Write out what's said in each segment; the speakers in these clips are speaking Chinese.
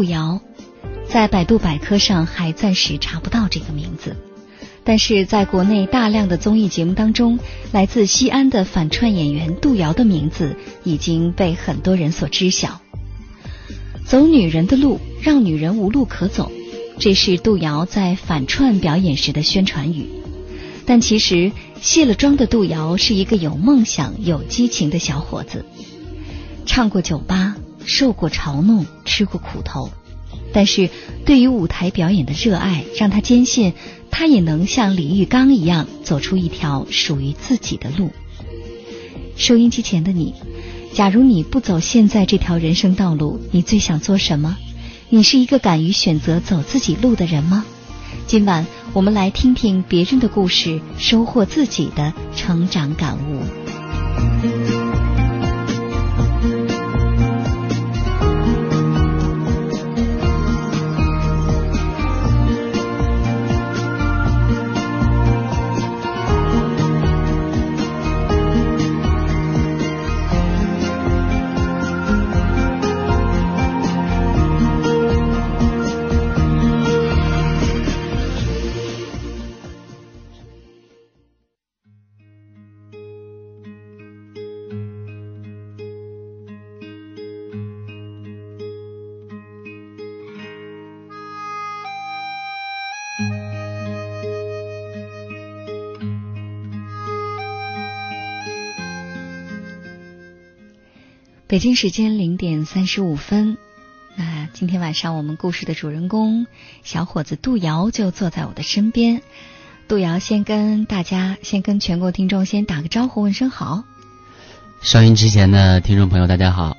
杜瑶，在百度百科上还暂时查不到这个名字，但是在国内大量的综艺节目当中，来自西安的反串演员杜瑶的名字已经被很多人所知晓。走女人的路，让女人无路可走，这是杜瑶在反串表演时的宣传语。但其实卸了妆的杜瑶是一个有梦想、有激情的小伙子，唱过酒吧。受过嘲弄，吃过苦头，但是对于舞台表演的热爱，让他坚信他也能像李玉刚一样走出一条属于自己的路。收音机前的你，假如你不走现在这条人生道路，你最想做什么？你是一个敢于选择走自己路的人吗？今晚我们来听听别人的故事，收获自己的成长感悟。北京时间零点三十五分，那今天晚上我们故事的主人公小伙子杜瑶就坐在我的身边。杜瑶先跟大家，先跟全国听众先打个招呼，问声好。收音之前的听众朋友，大家好，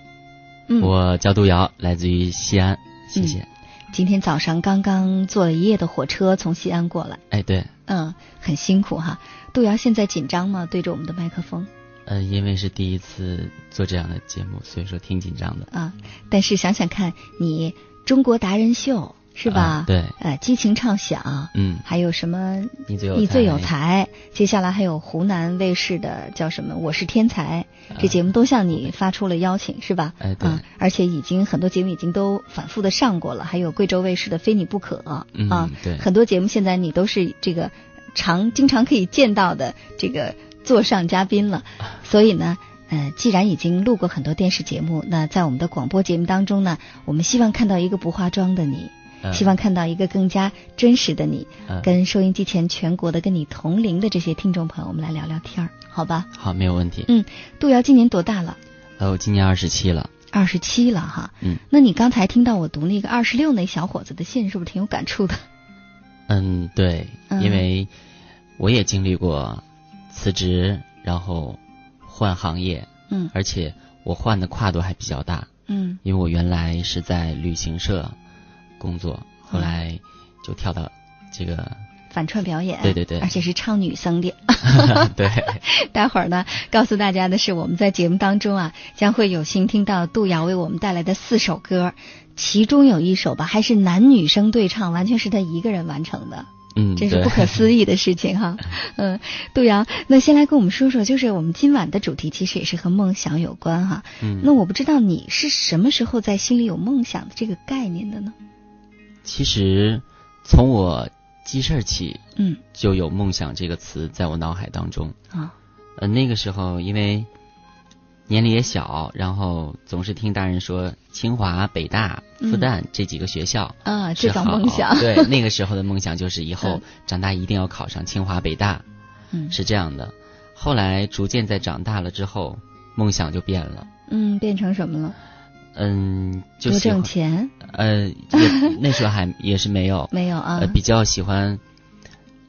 我叫杜瑶，来自于西安，谢谢。今天早上刚刚坐了一夜的火车从西安过来，哎，对，嗯，很辛苦哈。杜瑶现在紧张吗？对着我们的麦克风。呃，因为是第一次做这样的节目，所以说挺紧张的啊。但是想想看，你中国达人秀是吧？对。呃，激情唱响，嗯，还有什么？你最有你最有才。接下来还有湖南卫视的叫什么？我是天才，这节目都向你发出了邀请，是吧？哎，对。而且已经很多节目已经都反复的上过了，还有贵州卫视的非你不可啊，对。很多节目现在你都是这个常经常可以见到的这个。座上嘉宾了，所以呢，呃，既然已经录过很多电视节目，那在我们的广播节目当中呢，我们希望看到一个不化妆的你，希望看到一个更加真实的你，跟收音机前全国的跟你同龄的这些听众朋友，我们来聊聊天儿，好吧？好，没有问题。嗯，杜瑶今年多大了？呃，我今年二十七了。二十七了哈。嗯。那你刚才听到我读那个二十六那小伙子的信，是不是挺有感触的？嗯，对，因为我也经历过。辞职，然后换行业，嗯，而且我换的跨度还比较大，嗯，因为我原来是在旅行社工作，后来就跳到这个反串表演，对对对，而且是唱女生的，对。待会儿呢，告诉大家的是，我们在节目当中啊，将会有幸听到杜瑶为我们带来的四首歌，其中有一首吧，还是男女生对唱，完全是他一个人完成的。嗯，真是不可思议的事情哈。嗯，杜阳，那先来跟我们说说，就是我们今晚的主题其实也是和梦想有关哈。嗯，那我不知道你是什么时候在心里有梦想的这个概念的呢？其实从我记事儿起，嗯，就有梦想这个词在我脑海当中啊。呃，那个时候因为。年龄也小，然后总是听大人说清华、北大、复旦这几个学校啊，这种梦想。对，那个时候的梦想就是以后长大一定要考上清华、北大，嗯，是这样的。后来逐渐在长大了之后，梦想就变了。嗯，变成什么了？嗯，就多挣钱呃，也 那时候还也是没有，没有啊？呃，比较喜欢，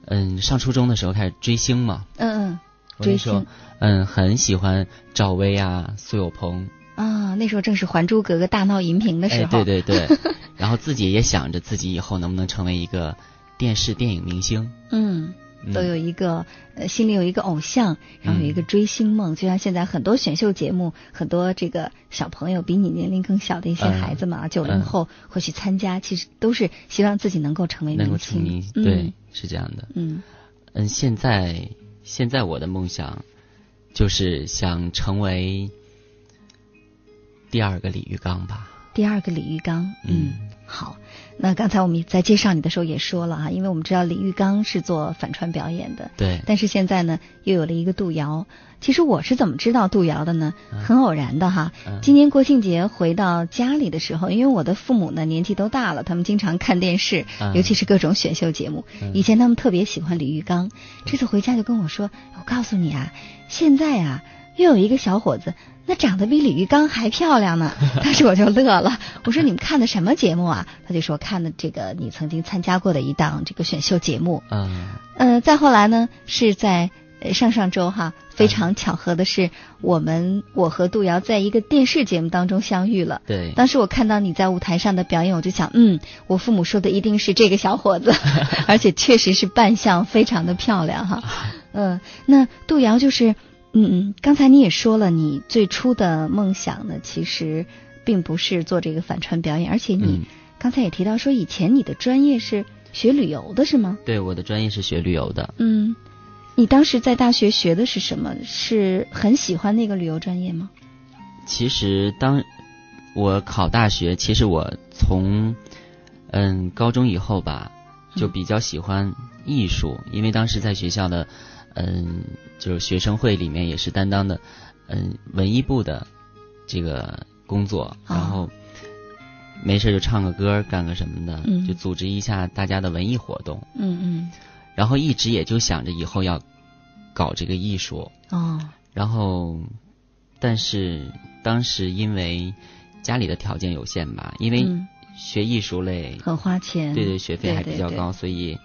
嗯，上初中的时候开始追星嘛，嗯嗯那时候星嗯很喜欢赵薇啊、苏有朋，啊，那时候正是《还珠格格》大闹荧屏的时哎，候。对对对，然后自己也想着自己以后能不能成为一个电视电影明星，嗯，嗯都有一个呃心里有一个偶像，然后有一个追星梦，就像现在很多选秀节目，很多这个小朋友比你年龄更小的一些嗯孩子嘛，九零嗯后会去参加，其实都是希望自己能够成为能够。成名，嗯对，是这样的。嗯嗯，现在现在我的梦想就是想成为第二个李玉刚吧。第二个李玉刚，嗯好。那刚才我们在介绍你的时候也说了啊，因为我们知道李玉刚是做反串表演的，对，但是现在呢又有了一个杜瑶。其实我是怎么知道杜瑶的呢？很偶然的哈。嗯今年国庆节回到家里的时候，因为我的父母呢年纪都大了，他们经常看电视，嗯尤其是各种选秀节目。嗯以前他们特别喜欢李玉刚，这次回家就跟我说：“我告诉你啊，现在啊又有一个小伙子，那长得比李玉刚还漂亮呢。”当时我就乐了，我说：“你们看的什么节目啊？” 他就说：“看的这个你曾经参加过的一档这个选秀节目。”嗯呃，再后来呢，是在呃上上周哈，非常巧合的是，我们我和杜瑶在一个电视节目当中相遇了。对，当时我看到你在舞台上的表演，我就想，嗯，我父母说的一定是这个小伙子，而且确实是扮相非常的漂亮哈。嗯、那杜瑶就是，嗯嗯，刚才你也说了，你最初的梦想呢，其实并不是做这个反串表演，而且你嗯，刚才也提到说，以前你的专业是学旅游的，是吗？对，我的专业是学旅游的。嗯，你当时在大学学的是什么？是很喜欢那个旅游专业吗？其实当我考大学，其实我从嗯高中以后吧，就比较喜欢艺术，因为当时在学校的嗯就是学生会里面也是担当的嗯文艺部的这个工作，哦然后没事就唱个歌，干个什么的，嗯。就组织一下大家的文艺活动，嗯嗯，然后一直也就想着以后要搞这个艺术，哦，然后，但是当时因为家里的条件有限吧，因为嗯。学艺术类，很花钱，对对，学费还比较对。对高，所以，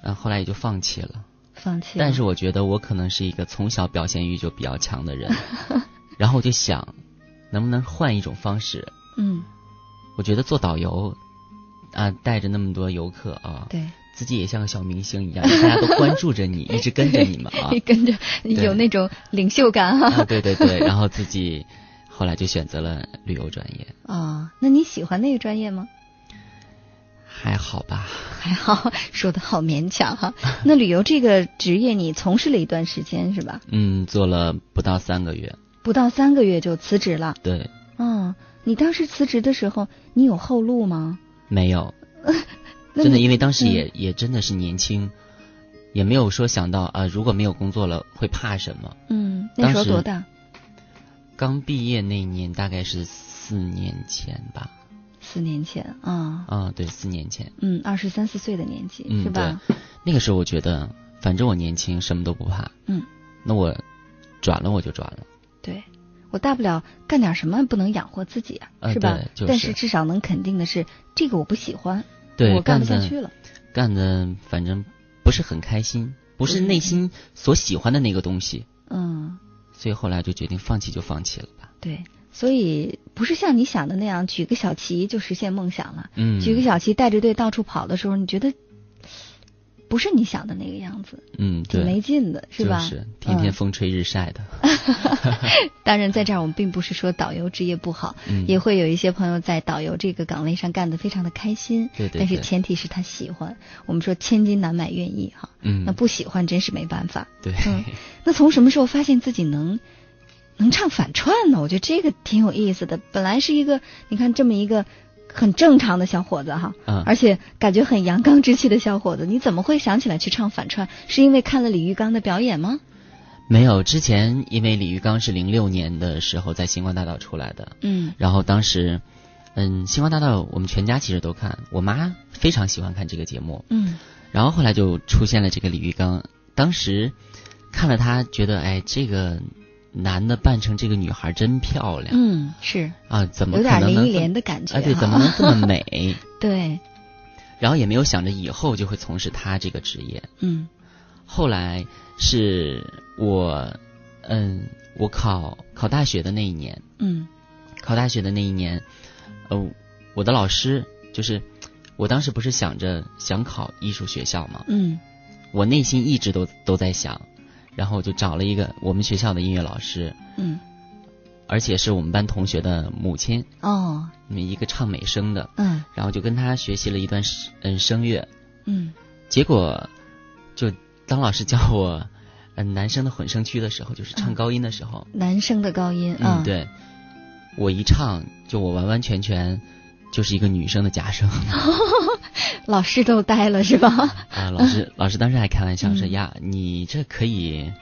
呃，后来也就放弃了。放弃。但是我觉得我可能是一个从小表现欲就比较强的人，然后我就想，能不能换一种方式？嗯，我觉得做导游，啊，带着那么多游客啊，对，自己也像个小明星一样，大家都关注着你，一直跟着你们啊。跟着有那种领袖感哈。啊，对对对，然后自己后来就选择了旅游专业，哦，那你喜欢那个专业吗？还好吧？还好，说的好勉强哈。那旅游这个职业你从事了一段时间是吧？嗯，做了不到三个月，不到三个月就辞职了。对，哦，你当时辞职的时候，你有后路吗？没有，真的，因为当时嗯也、也真的是年轻，也没有说想到啊、如果没有工作了会怕什么。嗯，那时候多大？刚毕业那年大概是四年前吧，四年前啊，啊，对，四年前，嗯，二十三四岁的年纪、嗯是吧？那个时候我觉得，反正我年轻，什么都不怕，嗯，那我转了我就转了，对，我大不了干点什么不能养活自己啊，呃是吧？就是但是至少能肯定的是，这个我不喜欢，对，我干不下去了。干的反正不是很开心，不是内心所喜欢的那个东西，嗯，所以后来就决定放弃就放弃了吧。对，所以不是像你想的那样，举个小旗就实现梦想了。嗯，举个小旗带着队到处跑的时候，你觉得不是你想的那个样子，嗯，挺对，没劲的，是吧？就是天天嗯风吹日晒的。当然，在这儿我们并不是说导游职业不好，嗯，也会有一些朋友在导游这个岗位上干得非常的开心。对对但是前提是他喜欢。我们说千金难买愿意哈，嗯，那不喜欢真是没办法。对，嗯那从什么时候发现自己能能唱反串呢？我觉得这个挺有意思的。本来是一个你看这么一个很正常的小伙子哈，嗯。而且感觉很阳刚之气的小伙子，你怎么会想起来去唱反串？是因为看了李玉刚的表演吗？没有之前，因为李玉刚是零六年的时候在星光大道出来的，嗯。然后当时，嗯，星光大道我们全家其实都看，我妈非常喜欢看这个节目，嗯。然后后来就出现了这个李玉刚，当时看了他，觉得哎，这个男的扮成这个女孩真漂亮。嗯，是。啊，怎么有点林忆莲的感觉哎，对，哈。怎么能这么美？对，然后也没有想着以后就会从事他这个职业。嗯。后来是我，嗯，我考考大学的那一年，嗯。考大学的那一年，呃，我的老师就是我当时不是想着想考艺术学校嘛，嗯。我内心一直都都在想，然后我就找了一个我们学校的音乐老师，嗯，而且是我们班同学的母亲，哦，一个唱美声的，嗯。然后就跟他学习了一段声嗯声乐，嗯。结果就当老师教我嗯男生的混声区的时候，就是唱嗯。高音的时候，男生的高音，嗯，，对，我一唱就我完完全全就是一个女生的假声 老师都呆了是吧？啊！老师老师当时还开玩笑说嗯呀，你这可以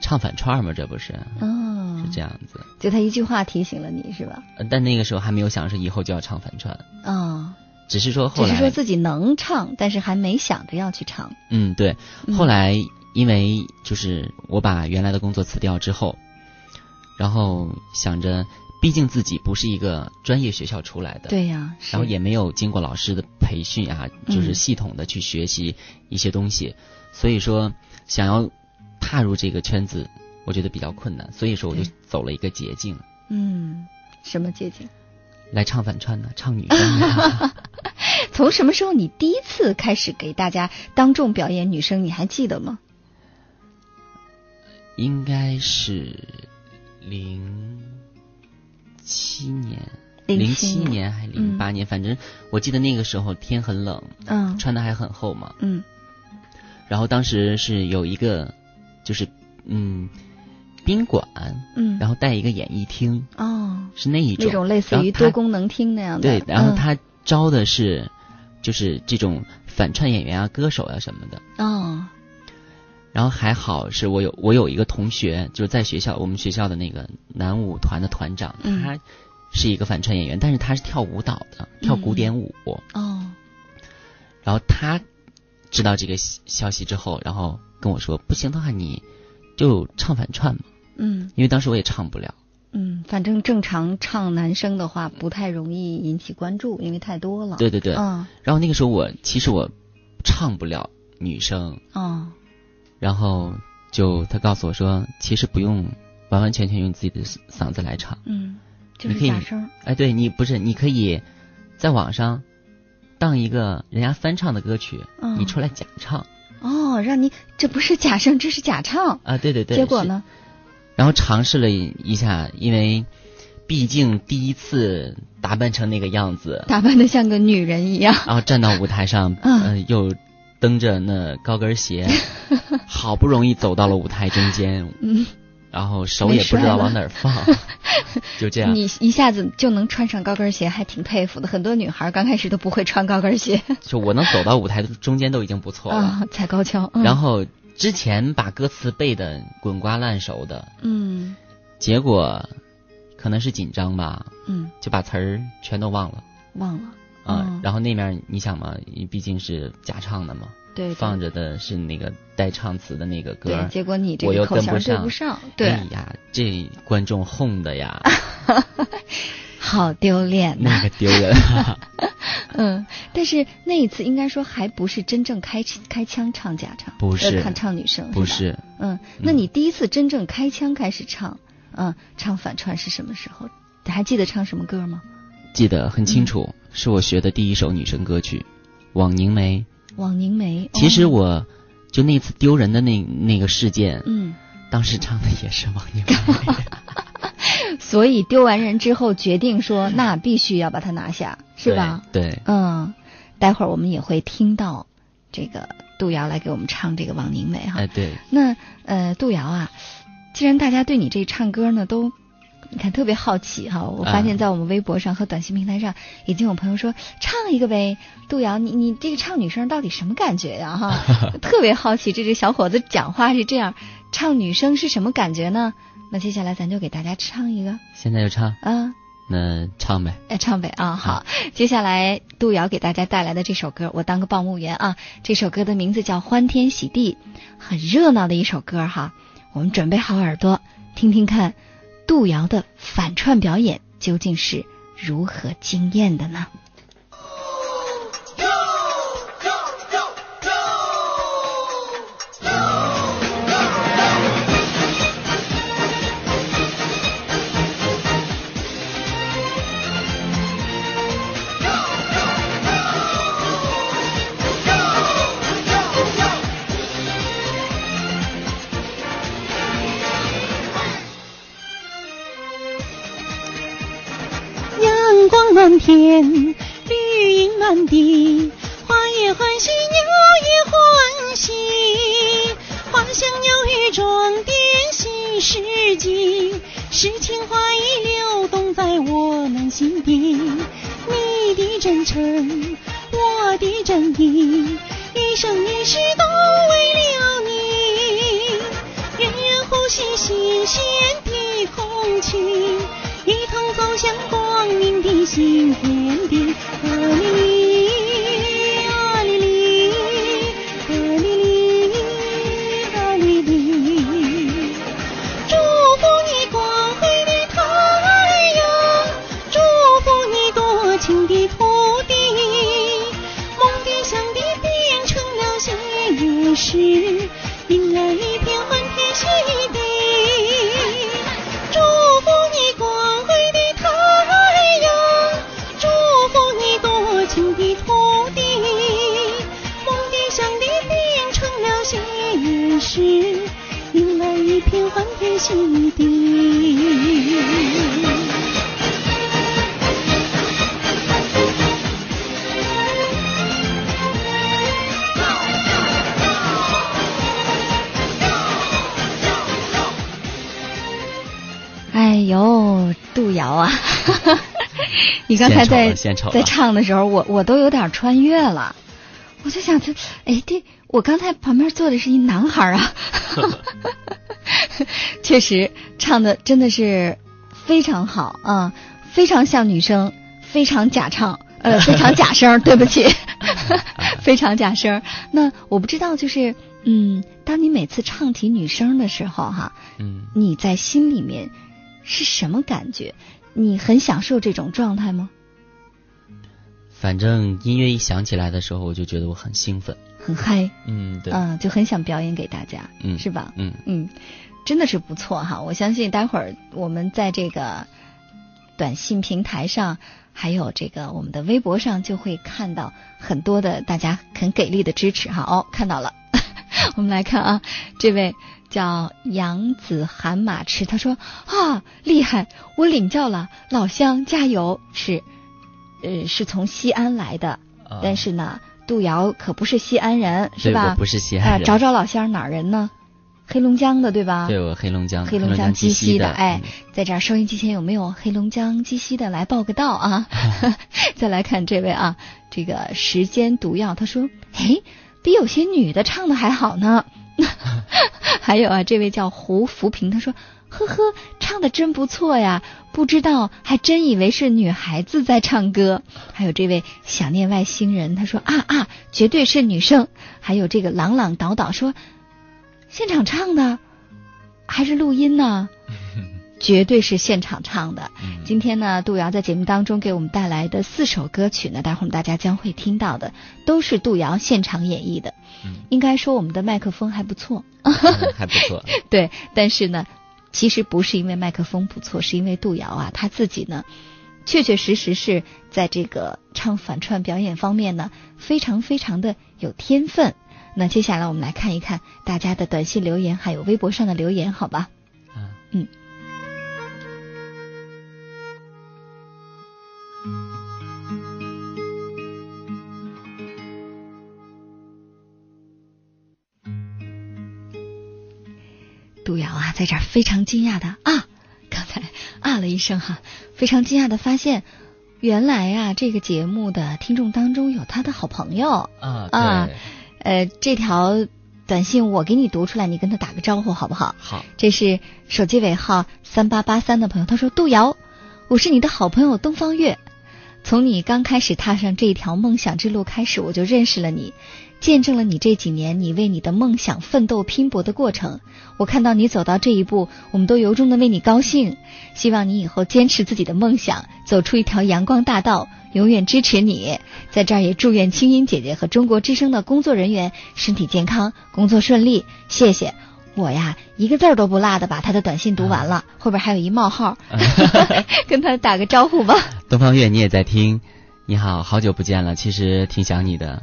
唱反串吗？这不是哦，是这样子。就他一句话提醒了你是吧？呃但那个时候还没有想说以后就要唱反串，哦，只是说后只来是说自己能唱，但是还没想着要去唱。嗯对，嗯后来因为就是我把原来的工作辞掉之后，然后想着，毕竟自己不是一个专业学校出来的，对呀，是然后也没有经过老师的培训啊，就是嗯系统的去学习一些东西，所以说想要踏入这个圈子，我觉得比较困难，所以说我就走了一个捷径，嗯，什么捷径？来唱反串呢，唱女生呢。从什么时候你第一次开始给大家当众表演女生？你还记得吗？应该是零七年，零七年，年还零八年，反正我记得那个时候天很冷，嗯穿的还很厚嘛。嗯然后当时是有一个，就是嗯，宾馆，嗯，然后带一个演艺厅，哦，是那一种。那种类似于多功能厅那样的。对，然后嗯他招的是，就是这种反串演员啊、歌手啊什么的。哦，然后还好是我有我有一个同学，就是在学校我们学校的那个男舞团的团长，嗯他是一个反串演员，但是他是跳舞蹈的，跳古典舞。哦，然后他知道这个消消息之后，然后跟我说，不行的话你就唱反串嘛，嗯因为当时我也唱不了。嗯，反正正常唱男生的话不太容易引起关注，因为太多了。对对对。嗯然后那个时候我其实我唱不了女生，哦然后就他告诉我说，其实不用完完全全用自己的嗓子来唱。嗯，就是假声。哎，对你不是，你可以在网上当一个人家翻唱的歌曲，嗯你出来假唱哦，让你这不是假声，这是假唱。啊，对对对。结果呢？然后尝试了一下，因为毕竟第一次打扮成那个样子，打扮的像个女人一样。然后站到舞台上，嗯呃，又蹬着那高跟鞋，好不容易走到了舞台中间，嗯，然后手也不知道往哪儿放，就这样。你一下子就能穿上高跟鞋，还挺佩服的。很多女孩刚开始都不会穿高跟鞋就我能走到舞台的中间都已经不错了。啊，踩高跷。嗯、然后之前把歌词背的滚瓜烂熟的，嗯结果可能是紧张吧，嗯，就把词儿全都忘了忘了啊。嗯。然后那面你想嘛，毕竟是假唱的嘛，对对。放着的是那个带唱词的那个歌对，结果你这个口跟不上弦对不上，对，哎呀，这观众哄的呀，好丢脸呐、那个丢人。嗯，但是那一次应该说还不是真正开开腔唱假唱，不是。呃看唱女生，不是，嗯，那你第一次真正开腔开始唱，嗯，唱反串是什么时候？还记得唱什么歌吗？记得很清嗯楚，是我学的第一首女生歌曲《枉凝眉》。枉凝眉。其实哦我就那次丢人的那那个事件，嗯，当时唱的也是枉凝眉。所以丢完人之后决定说，那必须要把它拿下，是吧？对？对，嗯，待会儿我们也会听到这个杜瑶来给我们唱这个枉凝眉哈。哎对，那呃，杜瑶啊，既然大家对你这唱歌呢都。你看，特别好奇哈！我发现，在我们微博上和短信平台上，已经有朋友说唱一个呗。杜瑶，你你这个唱女生到底什么感觉呀？哈，特别好奇，这只小伙子讲话是这样，唱女生是什么感觉呢？那接下来咱就给大家唱一个现在就唱，啊，那唱呗。哎，唱呗啊！好，接下来杜瑶给大家带来的这首歌，我当个报幕员啊。这首歌的名字叫《欢天喜地》，很热闹的一首歌哈。我们准备好耳朵。听听看杜瑶的反串表演究竟是如何惊艳的呢？哎呦，杜瑶啊！你刚才在在唱的时候，我我都有点穿越了。我就想，这哎，这我刚才旁边坐的是一男孩啊。确实唱的真的是非常好啊，非常像女生，非常假唱，呃，非常假声，对不起，非常假声。那我不知道，就是嗯，当你每次唱起女生的时候，哈，嗯，你在心里面是什么感觉？你很享受这种状态吗？反正音乐一响起来的时候，我就觉得我很兴奋，很嗨，嗯，对，嗯，就很想表演给大家，嗯，是吧？嗯嗯。真的是不错哈！我相信待会儿我们在这个短信平台上，还有这个我们的微博上，就会看到很多的大家很给力的支持哈。哦，看到了，我们来看啊，这位叫杨子寒马驰，他说啊，厉害，我领教了，老乡加油！是，呃，是从西安来的，但是呢，杜瑶可不是西安人，是吧？不是西安人。找找老乡哪人呢？黑龙江的对吧？对，我黑龙江，黑龙江鸡西的。哎，在这儿收音机前有没有黑龙江鸡西的来报个到啊？再来看这位啊，这个时间毒药，他说，哎，比有些女的唱的还好呢。还有啊，这位叫胡福平，他说，呵呵，唱的真不错呀，不知道还真以为是女孩子在唱歌。还有这位想念外星人，他说啊啊，绝对是女生。还有这个朗朗导导说。现场唱的还是录音呢？绝对是现场唱的。今天呢，杜瑶在节目当中给我们带来的四首歌曲呢，待会儿大家将会听到的，都是杜瑶现场演绎的。应该说我们的麦克风还不错，还不错。对，但是呢，其实不是因为麦克风不错，是因为杜瑶啊，他自己呢，确确实实是在这个唱反串表演方面呢，非常非常的有天分。那接下来我们来看一看大家的短信留言，还有微博上的留言，好吧？嗯。杜瑶啊，在这儿非常惊讶的啊，刚才啊了一声哈，非常惊讶的发现，原来啊，这个节目的听众当中有他的好朋友啊啊。呃，这条短信我给你读出来，你跟他打个招呼好不好？好。这是手机尾号三八八三的朋友，他说：“杜瑶，我是你的好朋友东方月，从你刚开始踏上这一条梦想之路开始，我就认识了你。见证了你这几年你为你的梦想奋斗拼搏的过程。我看到你走到这一步，我们都由衷的为你高兴。希望你以后坚持自己的梦想，走出一条阳光大道，永远支持你。在这儿也祝愿青音姐姐和中国之声的工作人员身体健康，工作顺利。谢谢。我呀，一个字儿都不落的把他的短信读完了，后边还有一冒号，跟他打个招呼吧。东方月，你也在听？你好，好久不见了，其实挺想你的。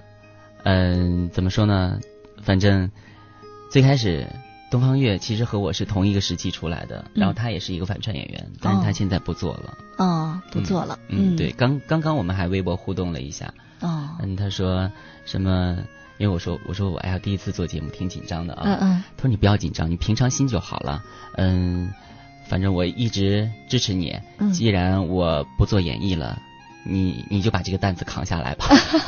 嗯，怎么说呢？反正最开始东方月其实和我是同一个时期出来的，然后他也是一个反串演员，但是他现在不做了。哦，不做了。嗯，对，刚刚刚我们还微博互动了一下。哦。嗯，他说什么？因为我说我说我哎呀第一次做节目挺紧张的啊。嗯嗯。他说你不要紧张，你平常心就好了。嗯，反正我一直支持你。嗯。既然我不做演艺了。你你就把这个担子扛下来吧。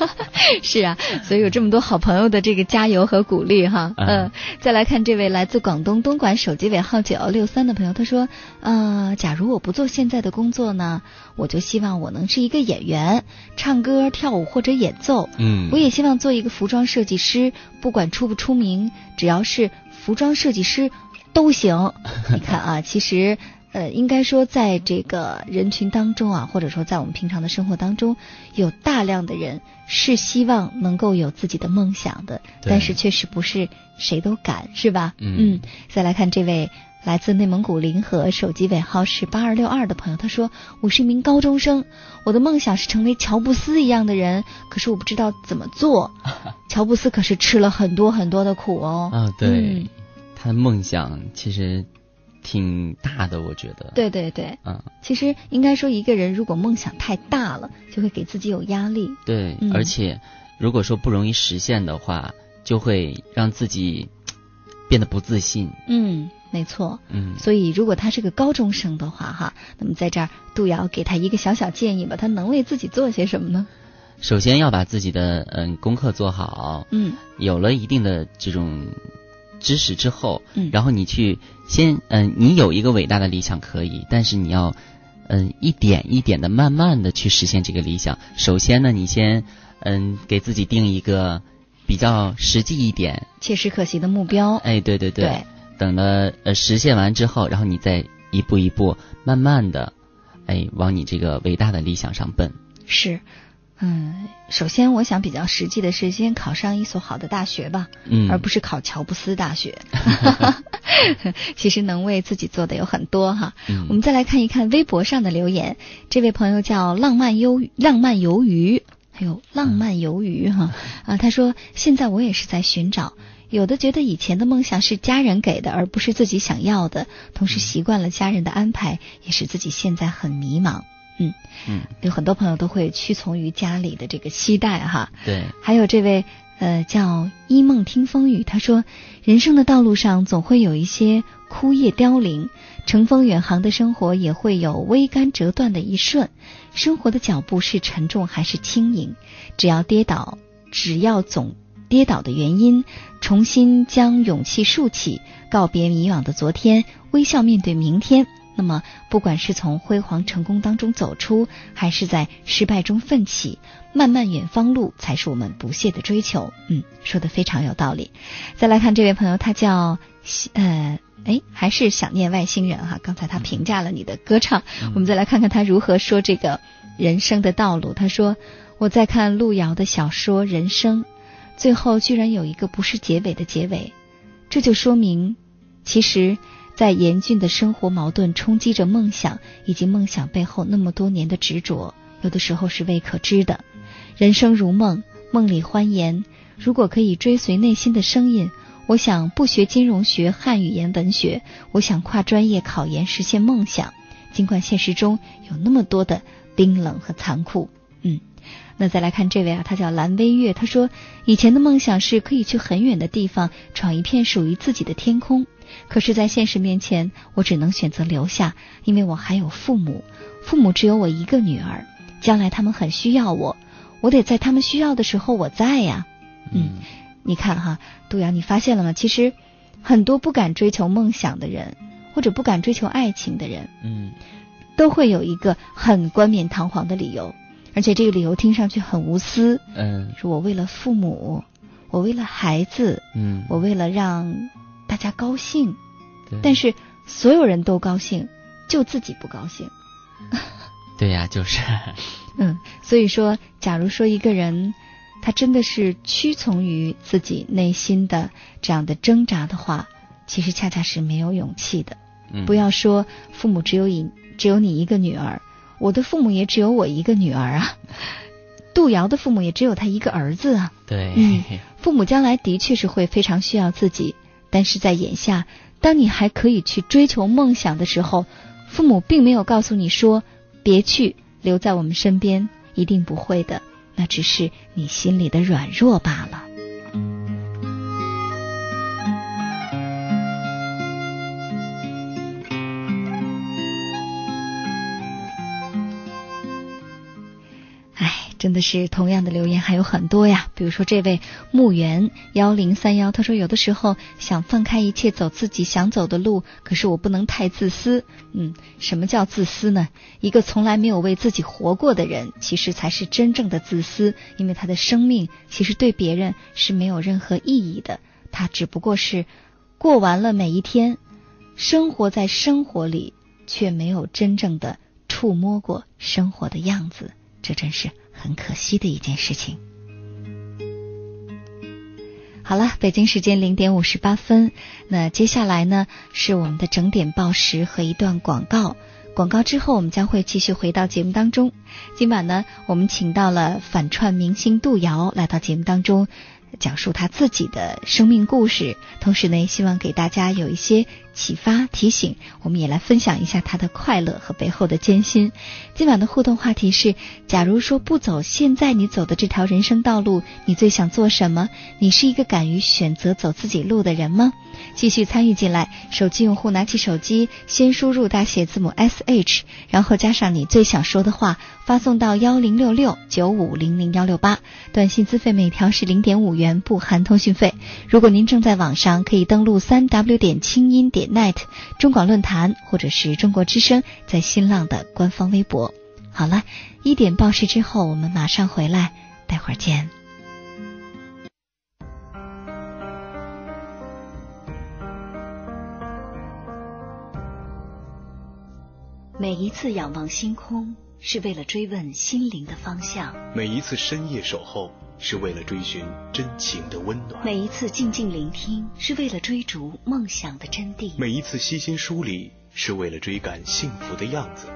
是啊，所以有这么多好朋友的这个加油和鼓励哈。嗯，再来看这位来自广东东莞手机尾号九六三的朋友，他说：呃，假如我不做现在的工作呢，我就希望我能是一个演员，唱歌、跳舞或者演奏。嗯，我也希望做一个服装设计师，不管出不出名，只要是服装设计师都行。你看啊，其实。呃，应该说，在这个人群当中啊，或者说在我们平常的生活当中，有大量的人是希望能够有自己的梦想的，但是确实不是谁都敢，是吧？嗯。再来看这位来自内蒙古临河，手机尾号是八二六二的朋友，他说：“我是一名高中生，我的梦想是成为乔布斯一样的人，可是我不知道怎么做。乔布斯可是吃了很多很多的苦哦。”啊，对，他的梦想其实。挺大的，我觉得。对对对，嗯，其实应该说，一个人如果梦想太大了，就会给自己有压力。对，而且如果说不容易实现的话，就会让自己变得不自信。嗯，没错。嗯，所以如果他是个高中生的话，哈，那么在这儿，杜瑶给他一个小小建议吧，他能为自己做些什么呢？首先要把自己的嗯功课做好。嗯，有了一定的这种。知识之后，嗯，然后你去先，嗯，你有一个伟大的理想可以，但是你要，嗯，一点一点的慢慢的去实现这个理想。首先呢，你先，嗯，给自己定一个比较实际一点、切实可行的目标。哎，对对对，等了呃实现完之后，然后你再一步一步慢慢的，哎，往你这个伟大的理想上奔。是。嗯，首先我想比较实际的是先考上一所好的大学吧，嗯，而不是考乔布斯大学。其实能为自己做的有很多哈。我们再来看一看微博上的留言，这位朋友叫浪漫忧浪漫鱿鱼，还有浪漫鱿鱼哈啊，他说现在我也是在寻找，有的觉得以前的梦想是家人给的，而不是自己想要的，同时习惯了家人的安排，也使自己现在很迷茫。嗯嗯，有很多朋友都会屈从于家里的这个期待哈。对，还有这位呃叫一梦听风雨，他说，人生的道路上总会有一些枯叶凋零，乘风远航的生活也会有微甘折断的一瞬。生活的脚步是沉重还是轻盈？只要跌倒，只要总跌倒的原因，重新将勇气竖起，告别迷惘的昨天，微笑面对明天。那么，不管是从辉煌成功当中走出，还是在失败中奋起，漫漫远方路才是我们不懈的追求。嗯，说的非常有道理。再来看这位朋友，他叫呃，哎，还是想念外星人哈。刚才他评价了你的歌唱，我们再来看看他如何说这个人生的道路。他说：“我在看路遥的小说《人生》，最后居然有一个不是结尾的结尾，这就说明，其实。”在严峻的生活矛盾冲击着梦想，以及梦想背后那么多年的执着，有的时候是未可知的。人生如梦，梦里欢颜。如果可以追随内心的声音，我想不学金融学、汉语言文学，我想跨专业考研实现梦想。尽管现实中有那么多的冰冷和残酷，嗯。那再来看这位啊，他叫蓝微月，他说以前的梦想是可以去很远的地方，闯一片属于自己的天空。可是，在现实面前，我只能选择留下，因为我还有父母，父母只有我一个女儿，将来他们很需要我，我得在他们需要的时候我在呀。嗯，你看哈，杜阳，你发现了吗？其实，很多不敢追求梦想的人，或者不敢追求爱情的人，嗯，都会有一个很冠冕堂皇的理由，而且这个理由听上去很无私。嗯，是我为了父母，我为了孩子，嗯，我为了让大家高兴，但是所有人都高兴，就自己不高兴。对呀，就是，嗯，所以说，假如说一个人他真的是屈从于自己内心的这样的挣扎的话，其实恰恰是没有勇气的。嗯不要说父母只有你只有你一个女儿，我的父母也只有我一个女儿啊。杜瑶的父母也只有他一个儿子啊。对，嗯父母将来的确是会非常需要自己，但是在眼下，当你还可以去追求梦想的时候，父母并没有告诉你说别去，留在我们身边，一定不会的，那只是你心里的软弱罢了。真的是同样的留言还有很多呀。比如说这位墓园幺零三幺，他说有的时候想放开一切走自己想走的路，可是我不能太自私。嗯，什么叫自私呢？一个从来没有为自己活过的人，其实才是真正的自私，因为他的生命其实对别人是没有任何意义的，他只不过是过完了每一天，生活在生活里，却没有真正的触摸过生活的样子。这真是很可惜的一件事情。好了，北京时间零点五十八分，那接下来呢是我们的整点报时和一段广告。广告之后，我们将会继续回到节目当中。今晚呢，我们请到了反串明星杜瑶来到节目当中，讲述他自己的生命故事，同时呢，也希望给大家有一些启发提醒。我们也来分享一下他的快乐和背后的艰辛。今晚的互动话题是：假如说不走现在你走的这条人生道路，你最想做什么？你是一个敢于选择走自己路的人吗？继续参与进来，手机用户拿起手机，先输入大写字母 S H，然后加上你最想说的话，发送到幺零六六九五零零幺六八。短信资费每条是零点五元，不含通讯费。如果您正在网上，可以登录三 W 点清音点 net 中广论坛或者是中国之声在新浪的官方微博。好了，一点报时之后，我们马上回来，待会儿见。每一次仰望星空，是为了追问心灵的方向；每一次深夜守候，是为了追寻真情的温暖；每一次静静聆听，是为了追逐梦想的真谛；每一次悉心梳理，是为了追赶幸福的样子。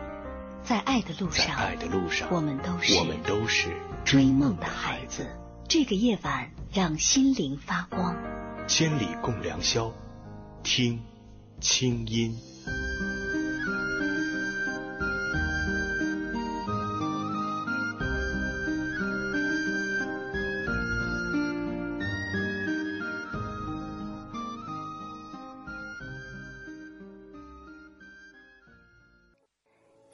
在爱的路在上，爱的路上，我们都是我们都是追梦的孩子。这个夜晚，让心灵发光。千里共良宵，听清音。